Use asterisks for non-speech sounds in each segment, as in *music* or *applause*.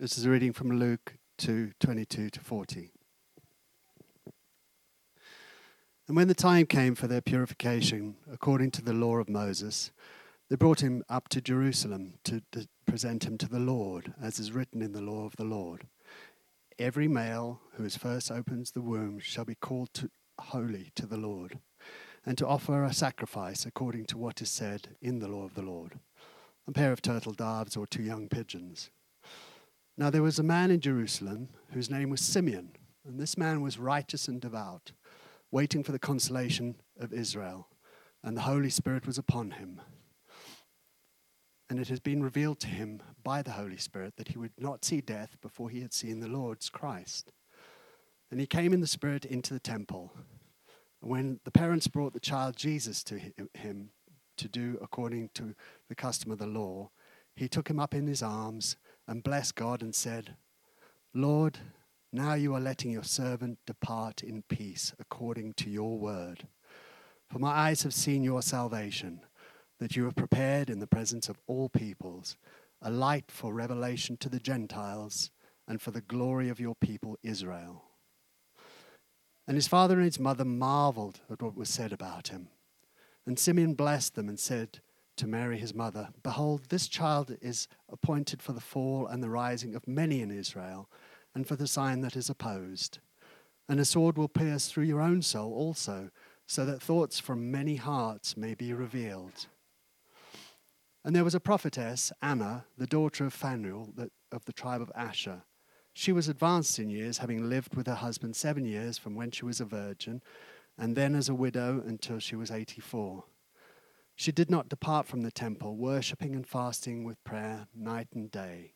This is a reading from Luke 2 22 to 40. And when the time came for their purification, according to the law of Moses, they brought him up to Jerusalem to, to present him to the Lord, as is written in the law of the Lord. Every male who is first opens the womb shall be called to, holy to the Lord, and to offer a sacrifice according to what is said in the law of the Lord a pair of turtle doves or two young pigeons. Now there was a man in Jerusalem whose name was Simeon, and this man was righteous and devout, waiting for the consolation of Israel, and the Holy Spirit was upon him and it has been revealed to him by the Holy Spirit that he would not see death before he had seen the Lord's Christ. And he came in the Spirit into the temple. When the parents brought the child Jesus to him to do according to the custom of the law, he took him up in his arms and blessed God and said, Lord, now you are letting your servant depart in peace according to your word. For my eyes have seen your salvation that you have prepared in the presence of all peoples a light for revelation to the Gentiles and for the glory of your people Israel. And his father and his mother marveled at what was said about him. And Simeon blessed them and said to Mary his mother, Behold, this child is appointed for the fall and the rising of many in Israel, and for the sign that is opposed. And a sword will pierce through your own soul also, so that thoughts from many hearts may be revealed. And there was a prophetess, Anna, the daughter of Phanuel of the tribe of Asher. She was advanced in years, having lived with her husband seven years from when she was a virgin, and then as a widow until she was 84. She did not depart from the temple, worshipping and fasting with prayer night and day.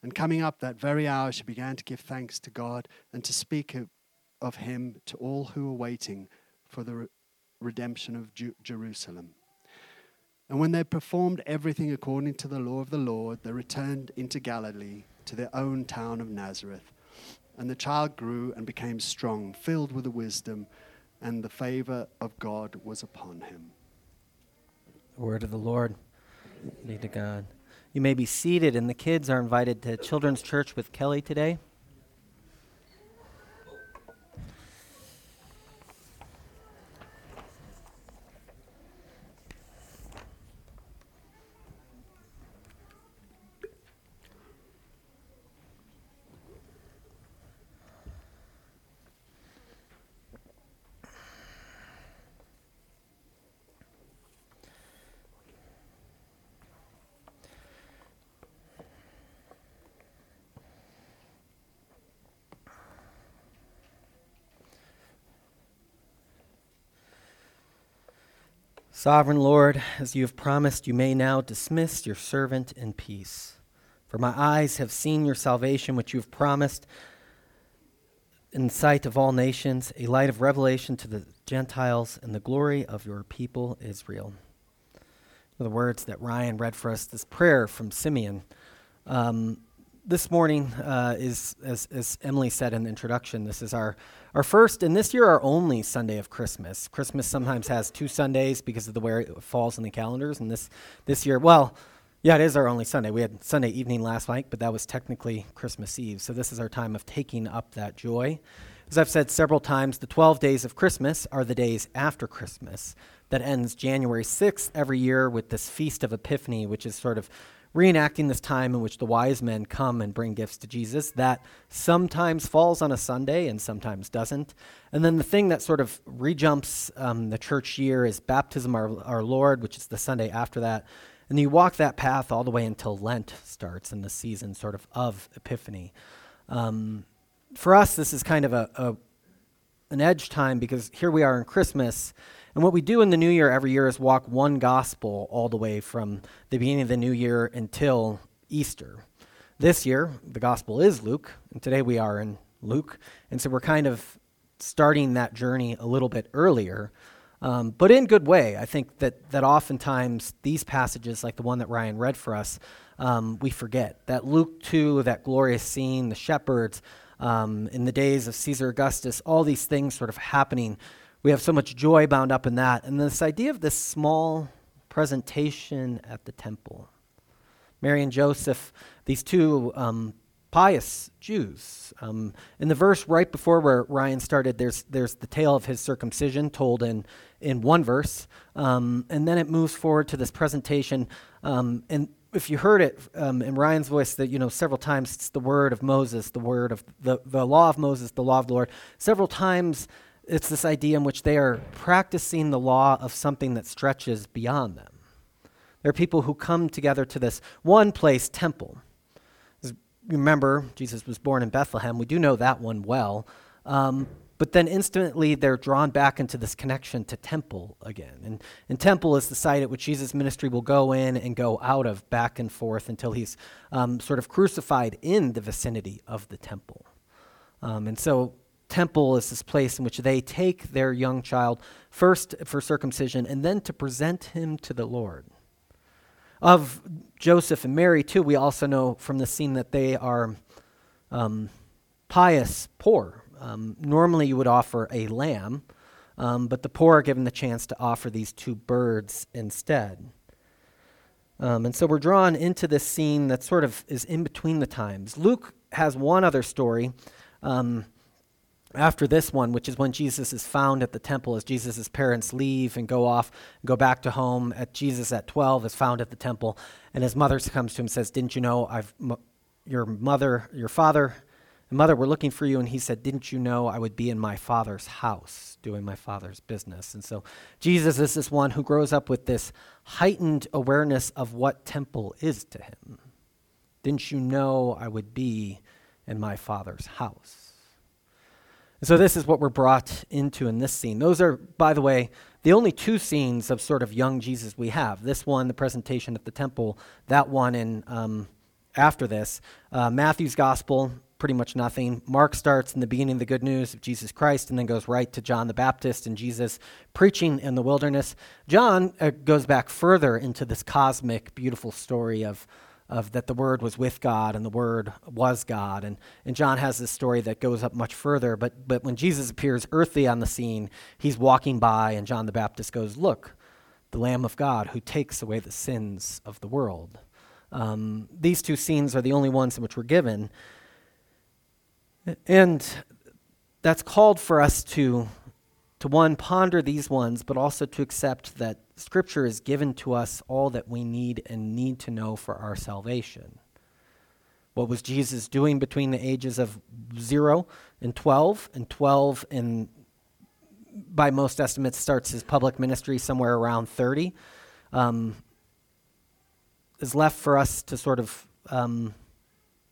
And coming up that very hour, she began to give thanks to God and to speak of him to all who were waiting for the redemption of Jerusalem. And when they performed everything according to the law of the Lord, they returned into Galilee to their own town of Nazareth. And the child grew and became strong, filled with the wisdom, and the favor of God was upon him. Word of the Lord. Be to God. You may be seated, and the kids are invited to Children's Church with Kelly today. Sovereign Lord, as you have promised, you may now dismiss your servant in peace. For my eyes have seen your salvation, which you have promised in sight of all nations, a light of revelation to the Gentiles and the glory of your people Israel. The words that Ryan read for us, this prayer from Simeon. Um, this morning uh, is, as, as Emily said in the introduction, this is our our first, and this year our only Sunday of Christmas. Christmas sometimes has two Sundays because of the way it falls in the calendars, and this this year, well, yeah, it is our only Sunday. We had Sunday evening last night, but that was technically Christmas Eve. So this is our time of taking up that joy. As I've said several times, the 12 days of Christmas are the days after Christmas. That ends January 6th every year with this Feast of Epiphany, which is sort of reenacting this time in which the wise men come and bring gifts to Jesus. That sometimes falls on a Sunday and sometimes doesn't. And then the thing that sort of rejumps um, the church year is baptism our, our Lord, which is the Sunday after that. And you walk that path all the way until Lent starts in the season sort of of Epiphany. Um, for us, this is kind of a, a an edge time because here we are in Christmas and what we do in the new year every year is walk one gospel all the way from the beginning of the new year until Easter. This year, the gospel is Luke, and today we are in Luke. And so we're kind of starting that journey a little bit earlier, um, but in good way. I think that, that oftentimes these passages, like the one that Ryan read for us, um, we forget. That Luke 2, that glorious scene, the shepherds, um, in the days of Caesar Augustus, all these things sort of happening we have so much joy bound up in that. And this idea of this small presentation at the temple. Mary and Joseph, these two um, pious Jews. Um, in the verse right before where Ryan started, there's, there's the tale of his circumcision told in, in one verse, um, and then it moves forward to this presentation. Um, and if you heard it um, in Ryan's voice, that you know several times, it's the word of Moses, the word of the, the law of Moses, the law of the Lord. Several times, it's this idea in which they are practicing the law of something that stretches beyond them. There are people who come together to this one place, temple remember, Jesus was born in Bethlehem. We do know that one well. Um, but then instantly they're drawn back into this connection to temple again. And, and temple is the site at which Jesus' ministry will go in and go out of back and forth until he's um, sort of crucified in the vicinity of the temple. Um, and so temple is this place in which they take their young child first for circumcision and then to present him to the Lord. Of Joseph and Mary, too, we also know from the scene that they are um, pious poor. Um, normally, you would offer a lamb, um, but the poor are given the chance to offer these two birds instead. Um, and so we're drawn into this scene that sort of is in between the times. Luke has one other story um, after this one, which is when Jesus is found at the temple as Jesus' parents leave and go off, go back to home. At Jesus at 12 is found at the temple, and his mother comes to him and says, Didn't you know I've, m- your mother, your father, and mother were looking for you? And he said, Didn't you know I would be in my father's house doing my father's business? And so Jesus is this one who grows up with this heightened awareness of what temple is to him. Didn't you know I would be in my father's house? And so this is what we're brought into in this scene. Those are, by the way, the only two scenes of sort of young Jesus we have. This one, the presentation at the temple, that one in um, after this. Uh, Matthew's gospel, pretty much nothing. Mark starts in the beginning of the good news of Jesus Christ and then goes right to John the Baptist and Jesus preaching in the wilderness. John uh, goes back further into this cosmic, beautiful story of of that the Word was with God and the Word was God. And, and John has this story that goes up much further. But, but when Jesus appears earthly on the scene, he's walking by, and John the Baptist goes, Look, the Lamb of God who takes away the sins of the world. Um, these two scenes are the only ones in which we're given. And that's called for us to, to one, ponder these ones, but also to accept that Scripture has given to us all that we need and need to know for our salvation. What was Jesus doing between the ages of 0 and 12? And 12, in, by most estimates, starts his public ministry somewhere around 30. Um, is left for us to sort of um,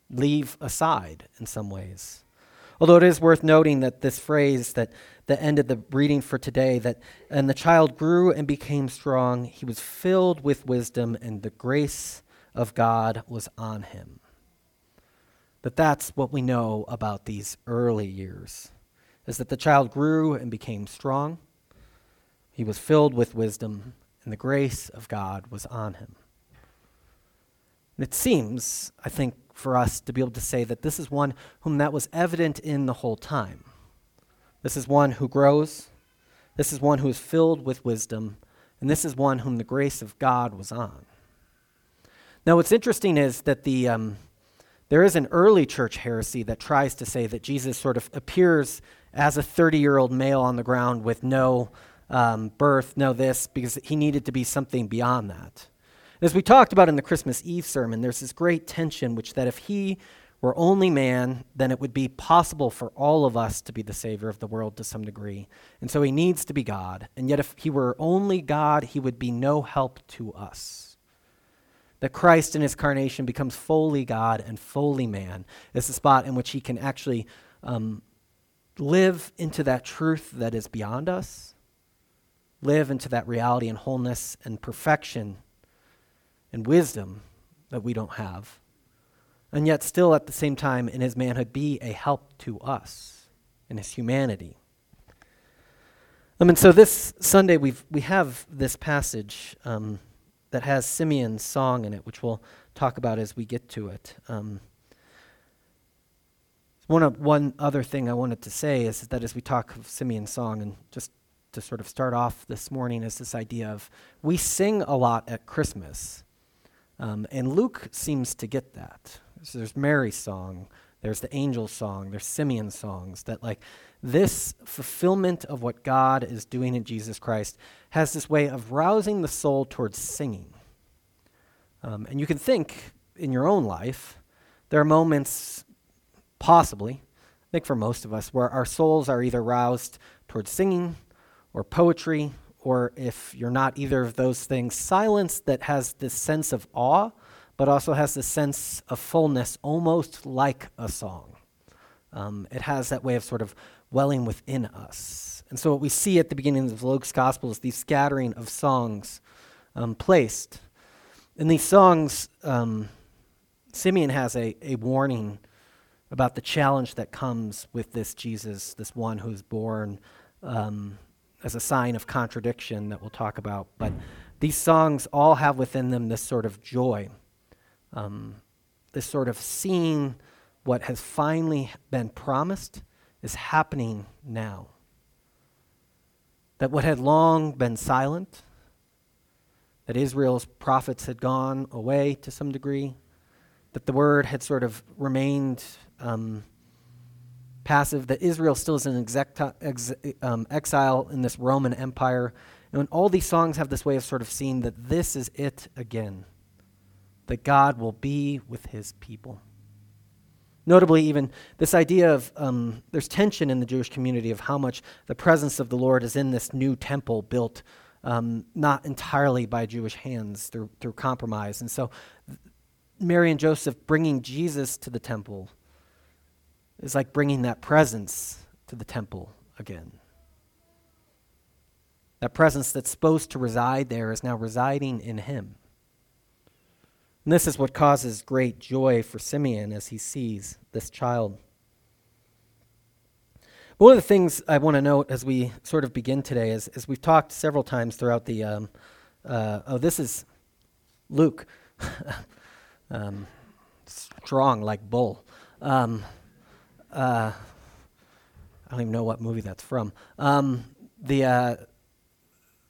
leave aside in some ways. Although it is worth noting that this phrase that the end of the reading for today that and the child grew and became strong. He was filled with wisdom and the grace of god was on him. That that's what we know about these early years is that the child grew and became strong. He was filled with wisdom and the grace of god was on him. And it seems i think for us to be able to say that this is one whom that was evident in the whole time this is one who grows. This is one who is filled with wisdom. And this is one whom the grace of God was on. Now, what's interesting is that the, um, there is an early church heresy that tries to say that Jesus sort of appears as a 30 year old male on the ground with no um, birth, no this, because he needed to be something beyond that. As we talked about in the Christmas Eve sermon, there's this great tension, which that if he were only man, then it would be possible for all of us to be the Savior of the world to some degree. And so he needs to be God. And yet, if he were only God, he would be no help to us. That Christ in his carnation becomes fully God and fully man is the spot in which he can actually um, live into that truth that is beyond us, live into that reality and wholeness and perfection and wisdom that we don't have and yet still at the same time in his manhood be a help to us in his humanity. Um, and so this Sunday we've, we have this passage um, that has Simeon's song in it, which we'll talk about as we get to it. Um, one, of, one other thing I wanted to say is that as we talk of Simeon's song, and just to sort of start off this morning, is this idea of we sing a lot at Christmas. Um, and Luke seems to get that. So there's Mary's song, there's the angel's song, there's Simeon's songs. That, like, this fulfillment of what God is doing in Jesus Christ has this way of rousing the soul towards singing. Um, and you can think in your own life, there are moments, possibly, I think for most of us, where our souls are either roused towards singing or poetry, or if you're not either of those things, silence that has this sense of awe, but also has this sense of fullness, almost like a song. Um, it has that way of sort of welling within us. And so, what we see at the beginning of Luke's gospel is these scattering of songs um, placed. In these songs, um, Simeon has a, a warning about the challenge that comes with this Jesus, this one who's born um, as a sign of contradiction that we'll talk about. But these songs all have within them this sort of joy, um, this sort of seeing what has finally been promised is happening now. That what had long been silent, that Israel's prophets had gone away to some degree, that the word had sort of remained um, passive, that Israel still is in exec- ex- um, exile in this Roman Empire. And all these songs have this way of sort of seeing that this is it again, that God will be with his people. Notably, even this idea of um, there's tension in the Jewish community of how much the presence of the Lord is in this new temple built um, not entirely by Jewish hands through, through compromise. And so, Mary and Joseph bringing Jesus to the temple is like bringing that presence to the temple again. That presence that's supposed to reside there is now residing in him. And this is what causes great joy for Simeon as he sees this child. One of the things I want to note as we sort of begin today is, as we've talked several times throughout the, um, uh, oh, this is Luke, *laughs* um, strong like bull. Um, uh, I don't even know what movie that's from. Um, the uh,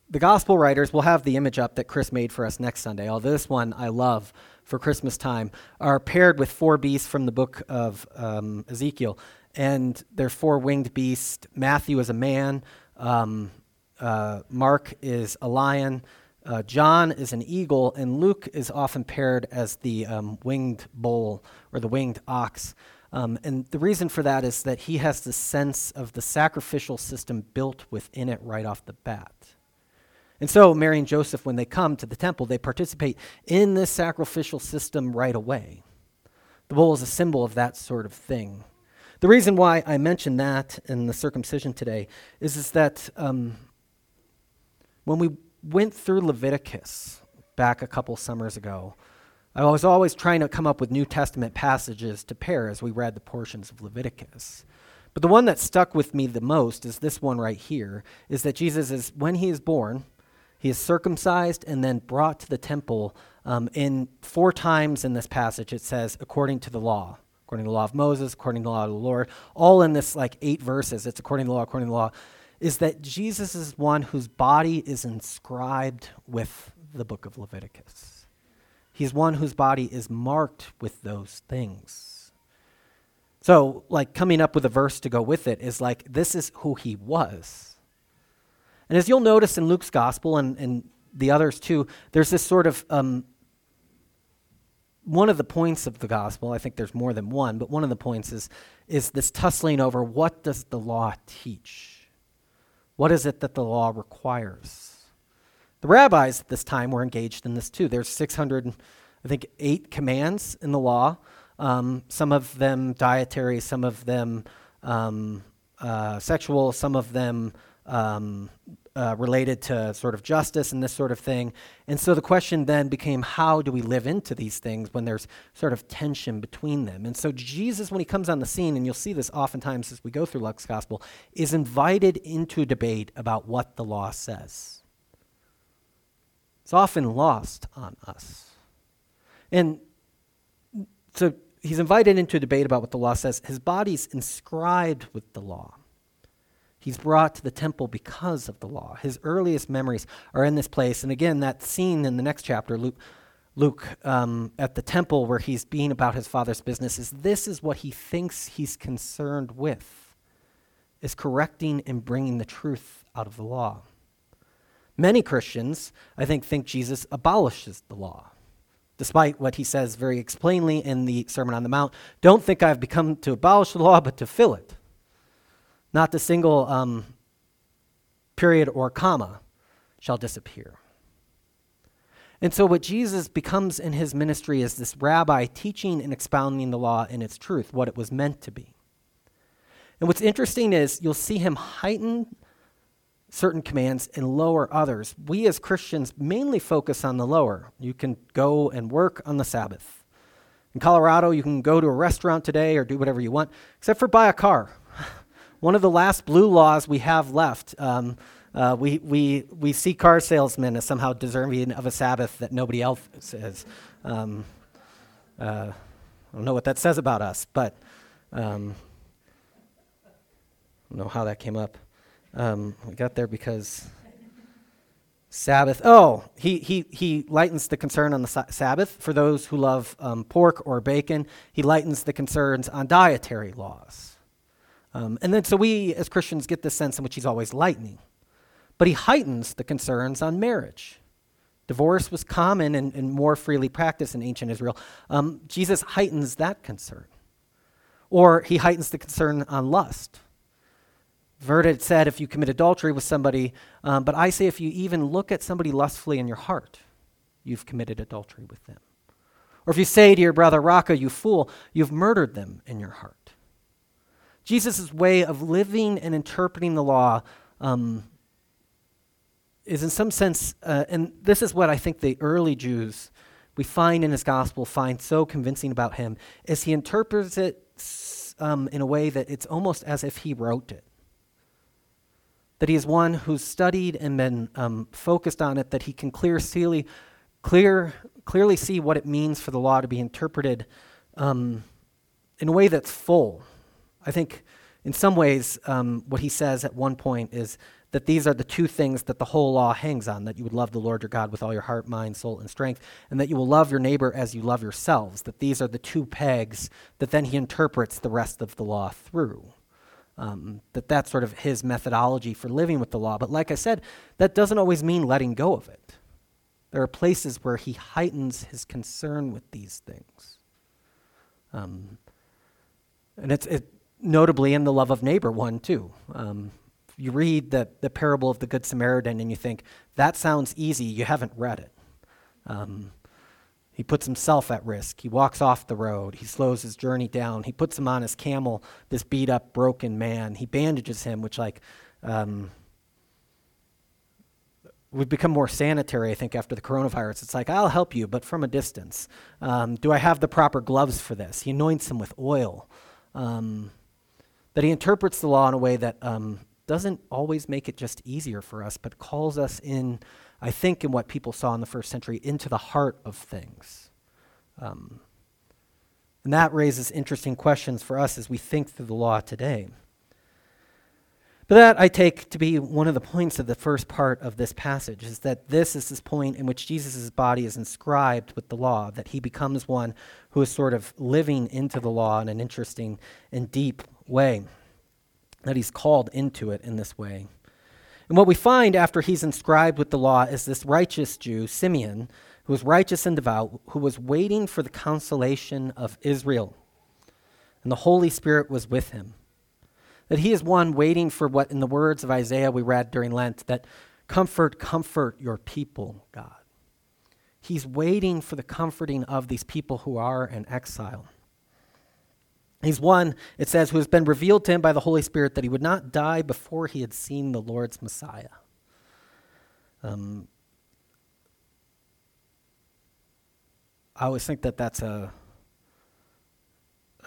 the gospel writers will have the image up that Chris made for us next Sunday. Although this one I love for Christmas time are paired with four beasts from the book of um, Ezekiel, and they're four winged beasts. Matthew is a man. Um, uh, Mark is a lion. Uh, John is an eagle, and Luke is often paired as the um, winged bull or the winged ox. Um, and the reason for that is that he has the sense of the sacrificial system built within it right off the bat. And so, Mary and Joseph, when they come to the temple, they participate in this sacrificial system right away. The bull is a symbol of that sort of thing. The reason why I mention that in the circumcision today is, is that um, when we went through Leviticus back a couple summers ago, I was always trying to come up with New Testament passages to pair as we read the portions of Leviticus. But the one that stuck with me the most is this one right here is that Jesus is, when he is born, he is circumcised and then brought to the temple. Um, in four times in this passage, it says, according to the law, according to the law of Moses, according to the law of the Lord, all in this like eight verses, it's according to the law, according to the law, is that Jesus is one whose body is inscribed with the book of Leviticus. He's one whose body is marked with those things. So, like, coming up with a verse to go with it is like, this is who he was. And as you'll notice in Luke's gospel and, and the others too, there's this sort of um, one of the points of the gospel, I think there's more than one, but one of the points is, is this tussling over what does the law teach? What is it that the law requires? The rabbis at this time were engaged in this too. There's 600, I think, eight commands in the law. Um, some of them dietary, some of them um, uh, sexual, some of them um, uh, related to sort of justice and this sort of thing. And so the question then became how do we live into these things when there's sort of tension between them? And so Jesus, when he comes on the scene, and you'll see this oftentimes as we go through Luke's gospel, is invited into a debate about what the law says. It's often lost on us. And so he's invited into a debate about what the law says. His body's inscribed with the law. He's brought to the temple because of the law. His earliest memories are in this place. And again, that scene in the next chapter, Luke, Luke um, at the temple where he's being about his father's business is this is what he thinks he's concerned with is correcting and bringing the truth out of the law. Many Christians, I think, think Jesus abolishes the law, despite what he says very plainly in the Sermon on the Mount. Don't think I've become to abolish the law, but to fill it. Not the single um, period or comma shall disappear. And so, what Jesus becomes in his ministry is this rabbi teaching and expounding the law in its truth, what it was meant to be. And what's interesting is you'll see him heighten certain commands and lower others. We as Christians mainly focus on the lower. You can go and work on the Sabbath. In Colorado, you can go to a restaurant today or do whatever you want, except for buy a car. One of the last blue laws we have left. Um, uh, we, we, we see car salesmen as somehow deserving of a Sabbath that nobody else is. Um, uh, I don't know what that says about us, but um, I don't know how that came up. Um, we got there because Sabbath. Oh, he, he, he lightens the concern on the sa- Sabbath for those who love um, pork or bacon. He lightens the concerns on dietary laws. Um, and then so we as Christians get the sense in which he's always lightening. But he heightens the concerns on marriage. Divorce was common and, and more freely practiced in ancient Israel. Um, Jesus heightens that concern. Or he heightens the concern on lust. Verdict said if you commit adultery with somebody, um, but I say if you even look at somebody lustfully in your heart, you've committed adultery with them. Or if you say to your brother, Raka, you fool, you've murdered them in your heart. Jesus' way of living and interpreting the law um, is in some sense, uh, and this is what I think the early Jews we find in his gospel find so convincing about him, is he interprets it um, in a way that it's almost as if he wrote it. That he is one who's studied and been um, focused on it, that he can clear, clearly, clear, clearly see what it means for the law to be interpreted um, in a way that's full. I think in some ways, um, what he says at one point is that these are the two things that the whole law hangs on that you would love the Lord your God with all your heart, mind, soul, and strength, and that you will love your neighbor as you love yourselves. That these are the two pegs that then he interprets the rest of the law through. Um, that that's sort of his methodology for living with the law. But like I said, that doesn't always mean letting go of it. There are places where he heightens his concern with these things. Um, and it's it, notably in the love of neighbor one, too. Um, you read the, the parable of the Good Samaritan and you think, that sounds easy, you haven't read it. Um, he puts himself at risk. He walks off the road. He slows his journey down. He puts him on his camel, this beat up, broken man. He bandages him, which, like, um, we've become more sanitary, I think, after the coronavirus. It's like, I'll help you, but from a distance. Um, do I have the proper gloves for this? He anoints him with oil. Um, that he interprets the law in a way that um, doesn't always make it just easier for us, but calls us in, I think, in what people saw in the first century, into the heart of things. Um, and that raises interesting questions for us as we think through the law today. But that I take to be one of the points of the first part of this passage is that this is this point in which Jesus' body is inscribed with the law, that he becomes one who is sort of living into the law in an interesting and deep way that he's called into it in this way. And what we find after he's inscribed with the law is this righteous Jew, Simeon, who was righteous and devout, who was waiting for the consolation of Israel. And the Holy Spirit was with him. That he is one waiting for what, in the words of Isaiah we read during Lent, that comfort, comfort your people, God. He's waiting for the comforting of these people who are in exile. He's one, it says, who has been revealed to him by the Holy Spirit that he would not die before he had seen the Lord's Messiah. Um, I always think that that's a,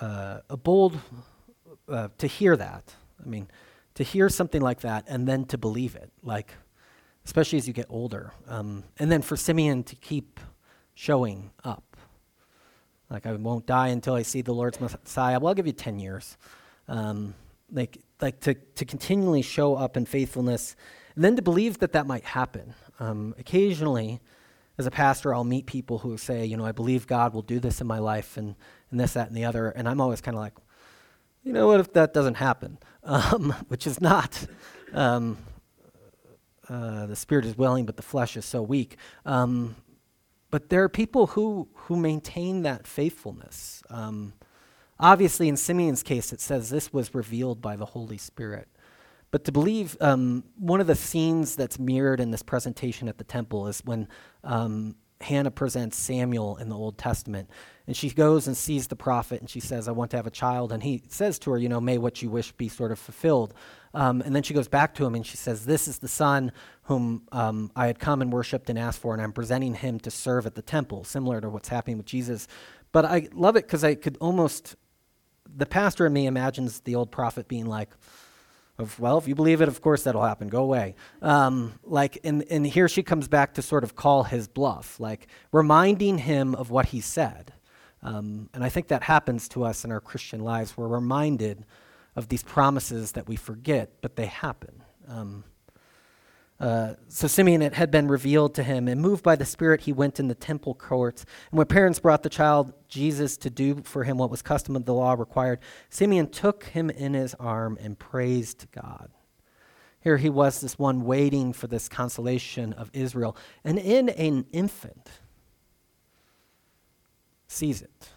uh, a bold, uh, to hear that. I mean, to hear something like that and then to believe it, like, especially as you get older. Um, and then for Simeon to keep showing up. Like, I won't die until I see the Lord's Messiah. Well, I'll give you 10 years. Um, like, like to, to continually show up in faithfulness, and then to believe that that might happen. Um, occasionally, as a pastor, I'll meet people who say, you know, I believe God will do this in my life and, and this, that, and the other. And I'm always kind of like, you know what if that doesn't happen? *laughs* Um, which is not. Um, uh, the spirit is willing, but the flesh is so weak. Um, but there are people who, who maintain that faithfulness. Um, obviously, in Simeon's case, it says this was revealed by the Holy Spirit. But to believe, um, one of the scenes that's mirrored in this presentation at the temple is when um, Hannah presents Samuel in the Old Testament. And she goes and sees the prophet and she says, I want to have a child. And he says to her, You know, may what you wish be sort of fulfilled. Um, and then she goes back to him and she says, This is the son whom um, I had come and worshiped and asked for, and I'm presenting him to serve at the temple, similar to what's happening with Jesus. But I love it because I could almost, the pastor in me imagines the old prophet being like, of well if you believe it of course that'll happen. Go away. Um, like and, and here she comes back to sort of call his bluff like reminding him of what he said. Um, and i think that happens to us in our christian lives. We're reminded of these promises that we forget but they happen um, uh, so Simeon, it had been revealed to him, and moved by the Spirit, he went in the temple courts. And when parents brought the child Jesus to do for him what was custom of the law required, Simeon took him in his arm and praised God. Here he was, this one waiting for this consolation of Israel, and in an infant sees it.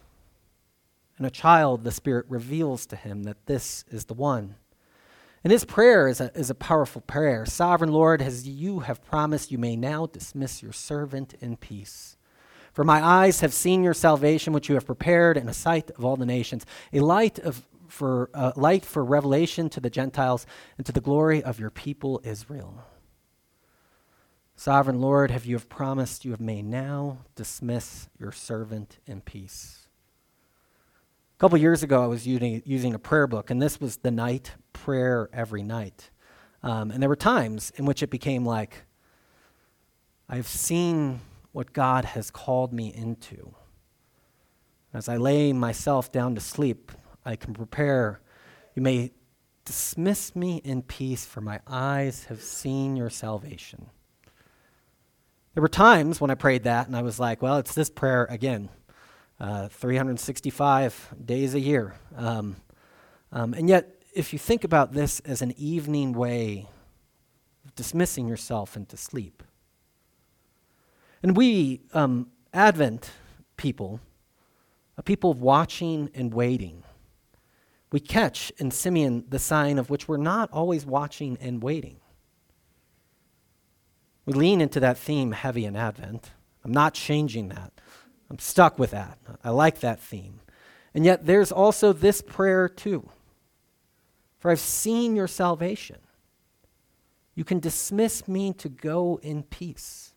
And a child, the Spirit reveals to him that this is the one. And his prayer is a, is a powerful prayer. Sovereign Lord, as you have promised, you may now dismiss your servant in peace. For my eyes have seen your salvation, which you have prepared in a sight of all the nations, a light of for uh, light for revelation to the Gentiles and to the glory of your people Israel. Sovereign Lord, have you have promised, you have may now dismiss your servant in peace. A couple years ago, I was using, using a prayer book, and this was the night prayer every night. Um, and there were times in which it became like, I've seen what God has called me into. As I lay myself down to sleep, I can prepare. You may dismiss me in peace, for my eyes have seen your salvation. There were times when I prayed that, and I was like, well, it's this prayer again uh, 365 days a year. Um, um, and yet, if you think about this as an evening way of dismissing yourself into sleep, and we, um, Advent people, a people of watching and waiting, we catch in Simeon the sign of which we're not always watching and waiting. We lean into that theme heavy in Advent. I'm not changing that. I'm stuck with that. I like that theme. And yet there's also this prayer too. For I've seen your salvation. You can dismiss me to go in peace.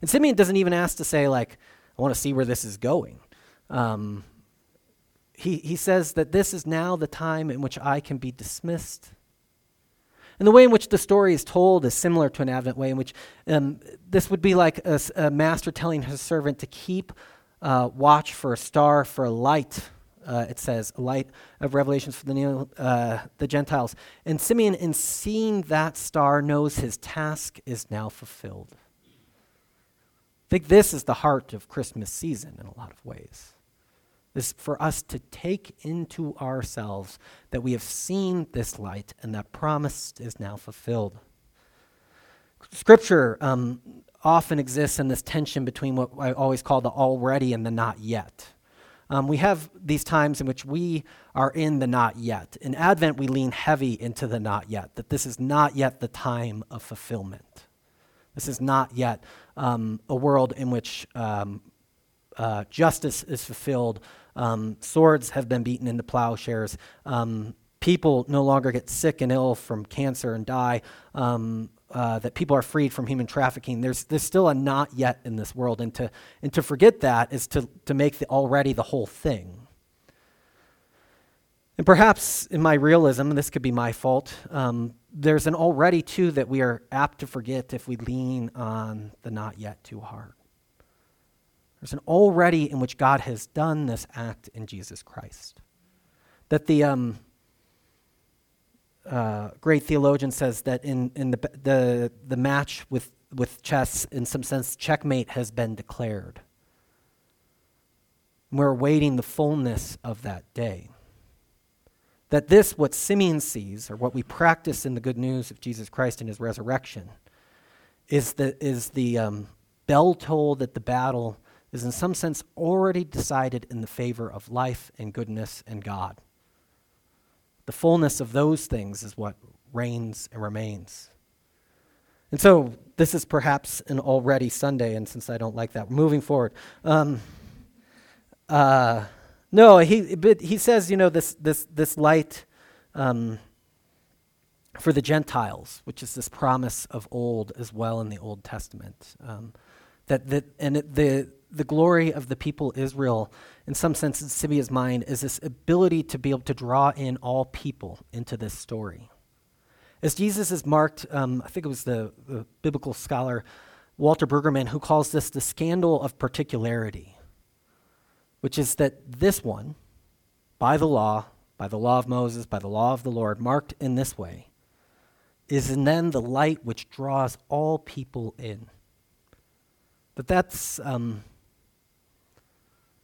And Simeon doesn't even ask to say, like, I want to see where this is going. Um, he, he says that this is now the time in which I can be dismissed. And the way in which the story is told is similar to an Advent way, in which um, this would be like a, a master telling his servant to keep uh, watch for a star, for a light. Uh, it says, light of revelations for the, uh, the Gentiles. And Simeon, in seeing that star, knows his task is now fulfilled. I think this is the heart of Christmas season in a lot of ways. Is for us to take into ourselves that we have seen this light and that promise is now fulfilled. Scripture um, often exists in this tension between what I always call the already and the not yet. Um, we have these times in which we are in the not yet. In Advent, we lean heavy into the not yet, that this is not yet the time of fulfillment. This is not yet um, a world in which um, uh, justice is fulfilled, um, swords have been beaten into plowshares, um, people no longer get sick and ill from cancer and die. Um, uh, that people are freed from human trafficking. There's, there's still a not yet in this world. And to, and to forget that is to, to make the already the whole thing. And perhaps in my realism, this could be my fault, um, there's an already too that we are apt to forget if we lean on the not yet too hard. There's an already in which God has done this act in Jesus Christ. That the, um, uh, great theologian says that in, in the, the, the match with with chess, in some sense, checkmate has been declared. We're awaiting the fullness of that day. That this, what Simeon sees, or what we practice in the good news of Jesus Christ and his resurrection, is the, is the um, bell toll that the battle is, in some sense, already decided in the favor of life and goodness and God. The fullness of those things is what reigns and remains. And so, this is perhaps an already Sunday, and since I don't like that, moving forward. Um, uh, no, he, but he says, you know, this, this, this light um, for the Gentiles, which is this promise of old as well in the Old Testament. Um, that, that, and it, the, the glory of the people Israel, in some sense, in Simeon's mind, is this ability to be able to draw in all people into this story. As Jesus is marked, um, I think it was the, the biblical scholar Walter Brueggemann who calls this the scandal of particularity which is that this one, by the law, by the law of Moses, by the law of the Lord, marked in this way, is then the light which draws all people in. But that's um,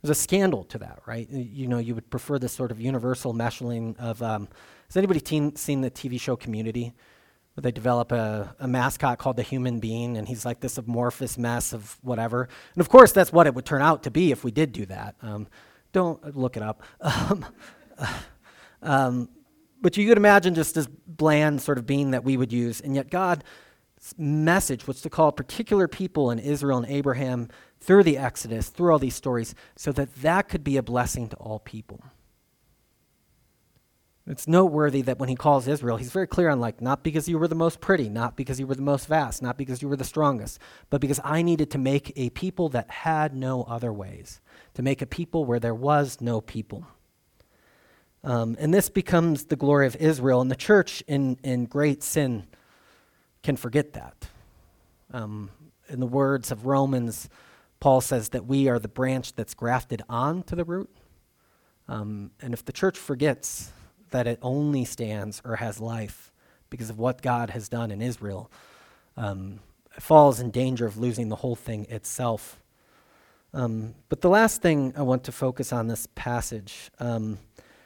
there's a scandal to that, right? You know, you would prefer this sort of universal meshing of. Um, has anybody teen, seen the TV show Community? where they develop a, a mascot called the human being, and he's like this amorphous mess of whatever. And of course, that's what it would turn out to be if we did do that. Um, don't look it up. *laughs* Um, um, but you could imagine just this bland sort of being that we would use, and yet God's message was to call particular people in Israel and Abraham through the Exodus, through all these stories, so that that could be a blessing to all people. It's noteworthy that when he calls Israel, he's very clear on like, not because you were the most pretty, not because you were the most vast, not because you were the strongest, but because I needed to make a people that had no other ways, to make a people where there was no people. Um, and this becomes the glory of Israel, and the church in, in great sin can forget that. Um, in the words of Romans, Paul says that we are the branch that's grafted on to the root. Um, and if the church forgets that it only stands or has life because of what God has done in Israel, um, falls in danger of losing the whole thing itself. Um, but the last thing I want to focus on this passage um,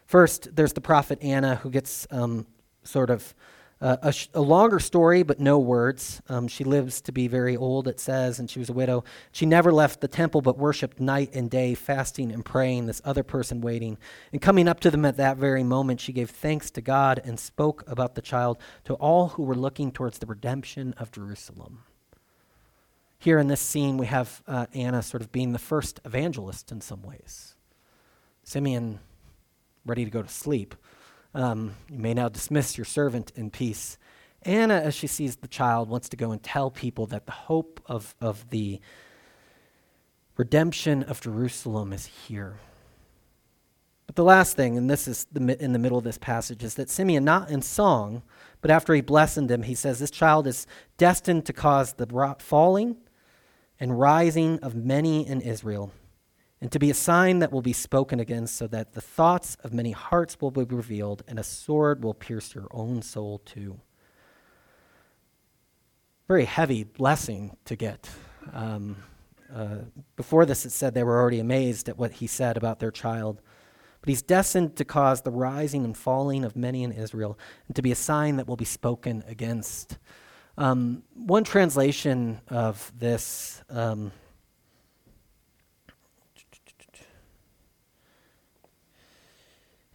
first, there's the prophet Anna who gets um, sort of a, sh- a, longer story, but no words. Um, she lives to be very old, it says, and she was a widow. She never left the temple, but worshiped night and day, fasting and praying, this other person waiting. And coming up to them at that very moment, she gave thanks to God and spoke about the child to all who were looking towards the redemption of Jerusalem. Here in this scene, we have uh, Anna sort of being the first evangelist in some ways. Simeon ready to go to sleep. Um, you may now dismiss your servant in peace. Anna, as she sees the child, wants to go and tell people that the hope of, of the redemption of Jerusalem is here. But the last thing, and this is the, in the middle of this passage, is that Simeon, not in song, but after he blessed him, he says, This child is destined to cause the falling and rising of many in Israel and to be a sign that will be spoken against, so that the thoughts of many hearts will be revealed, and a sword will pierce your own soul too. Very heavy blessing to get. Um, uh, before this, it said they were already amazed at what he said about their child. But he's destined to cause the rising and falling of many in Israel, and to be a sign that will be spoken against. Um, one translation of this. Um,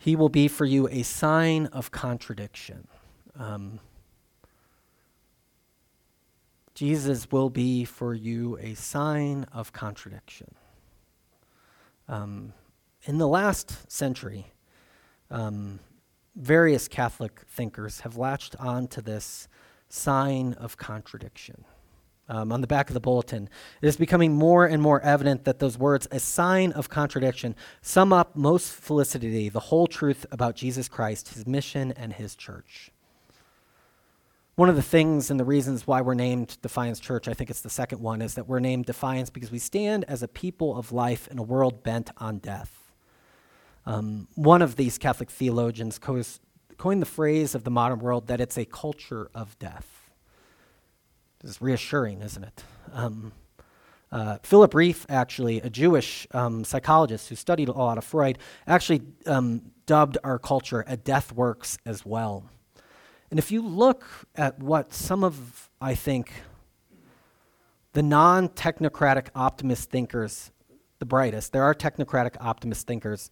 He will be for you a sign of contradiction. Um, Jesus will be for you a sign of contradiction. Um, in the last century, um, various Catholic thinkers have latched on to this sign of contradiction um, on the back of the bulletin. It is becoming more and more evident that those words, a sign of contradiction, sum up most felicity the whole truth about Jesus Christ, his mission, and his church. One of the things and the reasons why we're named Defiance Church, I think it's the second one, is that we're named Defiance because we stand as a people of life in a world bent on death. Um, one of these Catholic theologians coined the phrase of the modern world that it's a culture of death It's reassuring, isn't it? Um, uh, Philip Rieff, actually, a Jewish um, psychologist who studied a lot of Freud, actually um, dubbed our culture a death works as well. And if you look at what some of, I think, the non technocratic optimist thinkers, the brightest, there are technocratic optimist thinkers.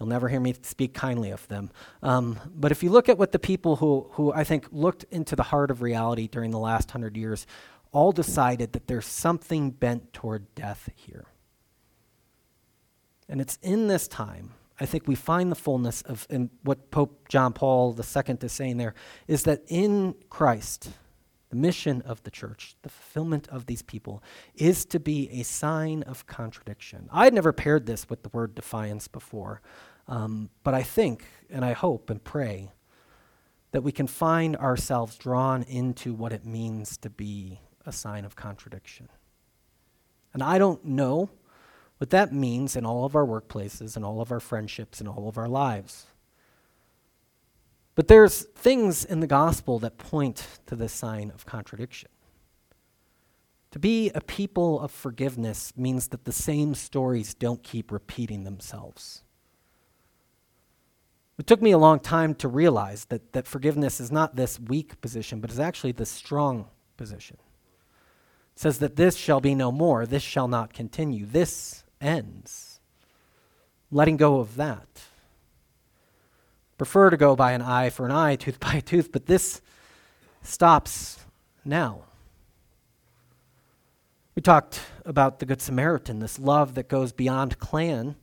You'll never hear me speak kindly of them. Um, but if you look at what the people who, who I think looked into the heart of reality during the last hundred years, all decided that there's something bent toward death here. And it's in this time, I think we find the fullness of what Pope John Paul II is saying there is that in Christ, the mission of the church, the fulfillment of these people, is to be a sign of contradiction. I had never paired this with the word defiance before, um, but I think and I hope and pray that we can find ourselves drawn into what it means to be a sign of contradiction. And I don't know what that means in all of our workplaces and all of our friendships and all of our lives. But there's things in the gospel that point to this sign of contradiction. To be a people of forgiveness means that the same stories don't keep repeating themselves. It took me a long time to realize that, that forgiveness is not this weak position, but is actually the strong position says that this shall be no more, this shall not continue, this ends. Letting go of that. Prefer to go by an eye for an eye, tooth by tooth, but this stops now. We talked about the Good Samaritan, this love that goes beyond clan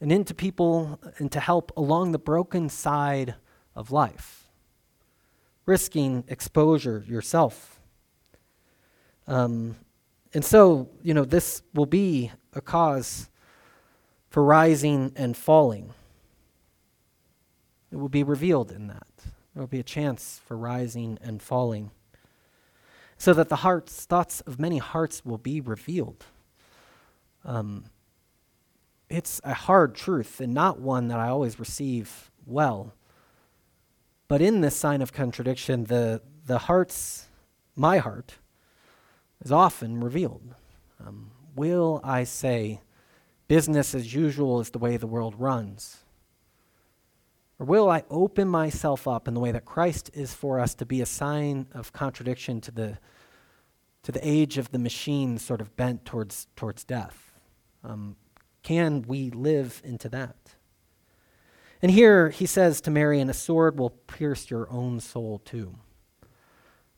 and into people and to help along the broken side of life, risking exposure yourself um, and so, you know, this will be a cause for rising and falling. It will be revealed in that. There will be a chance for rising and falling. So that the hearts, thoughts of many hearts will be revealed. Um, it's a hard truth and not one that I always receive well. But in this sign of contradiction, the, the hearts, my heart, is often revealed. Um, will I say business as usual is the way the world runs? Or will I open myself up in the way that Christ is for us to be a sign of contradiction to the, to the age of the machine sort of bent towards, towards death? Um, can we live into that? And here he says to Mary, and a sword will pierce your own soul too.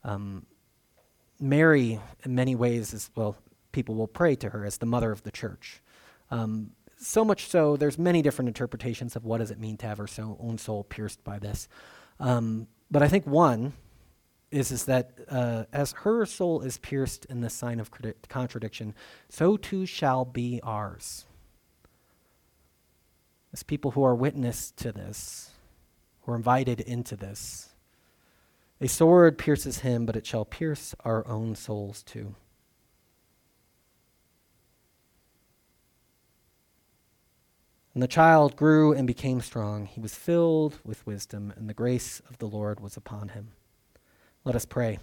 Um, Mary, in many ways, is well, people will pray to her as the mother of the church. Um, so much so, there's many different interpretations of what does it mean to have our own soul pierced by this. Um, but I think one is is that uh, as her soul is pierced in the sign of contradiction, so too shall be ours. As people who are witness to this, who are invited into this, a sword pierces him, but it shall pierce our own souls too. And the child grew and became strong. He was filled with wisdom, and the grace of the Lord was upon him. Let us pray.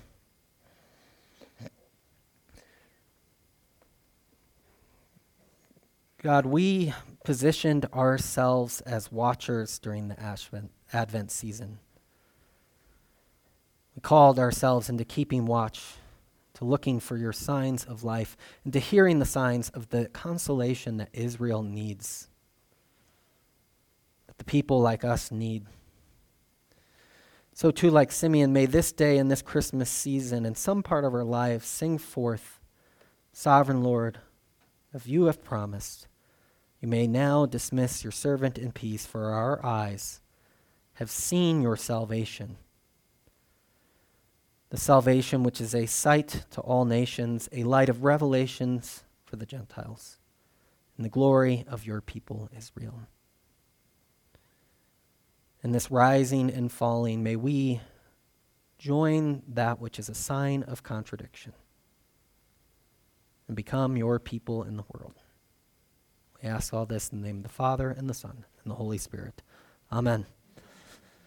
God, we positioned ourselves as watchers during the Advent season. We called ourselves into keeping watch, to looking for your signs of life, and to hearing the signs of the consolation that Israel needs, the people like us need. So, too, like Simeon, may this day and this Christmas season and some part of our lives sing forth, Sovereign Lord, if you have promised, you may now dismiss your servant in peace, for our eyes have seen your salvation the salvation which is a sight to all nations, a light of revelations for the Gentiles, and the glory of your people Israel. In this rising and falling, may we join that which is a sign of contradiction and become your people in the world. We ask all this in the name of the Father, and the Son, and the Holy Spirit. Amen.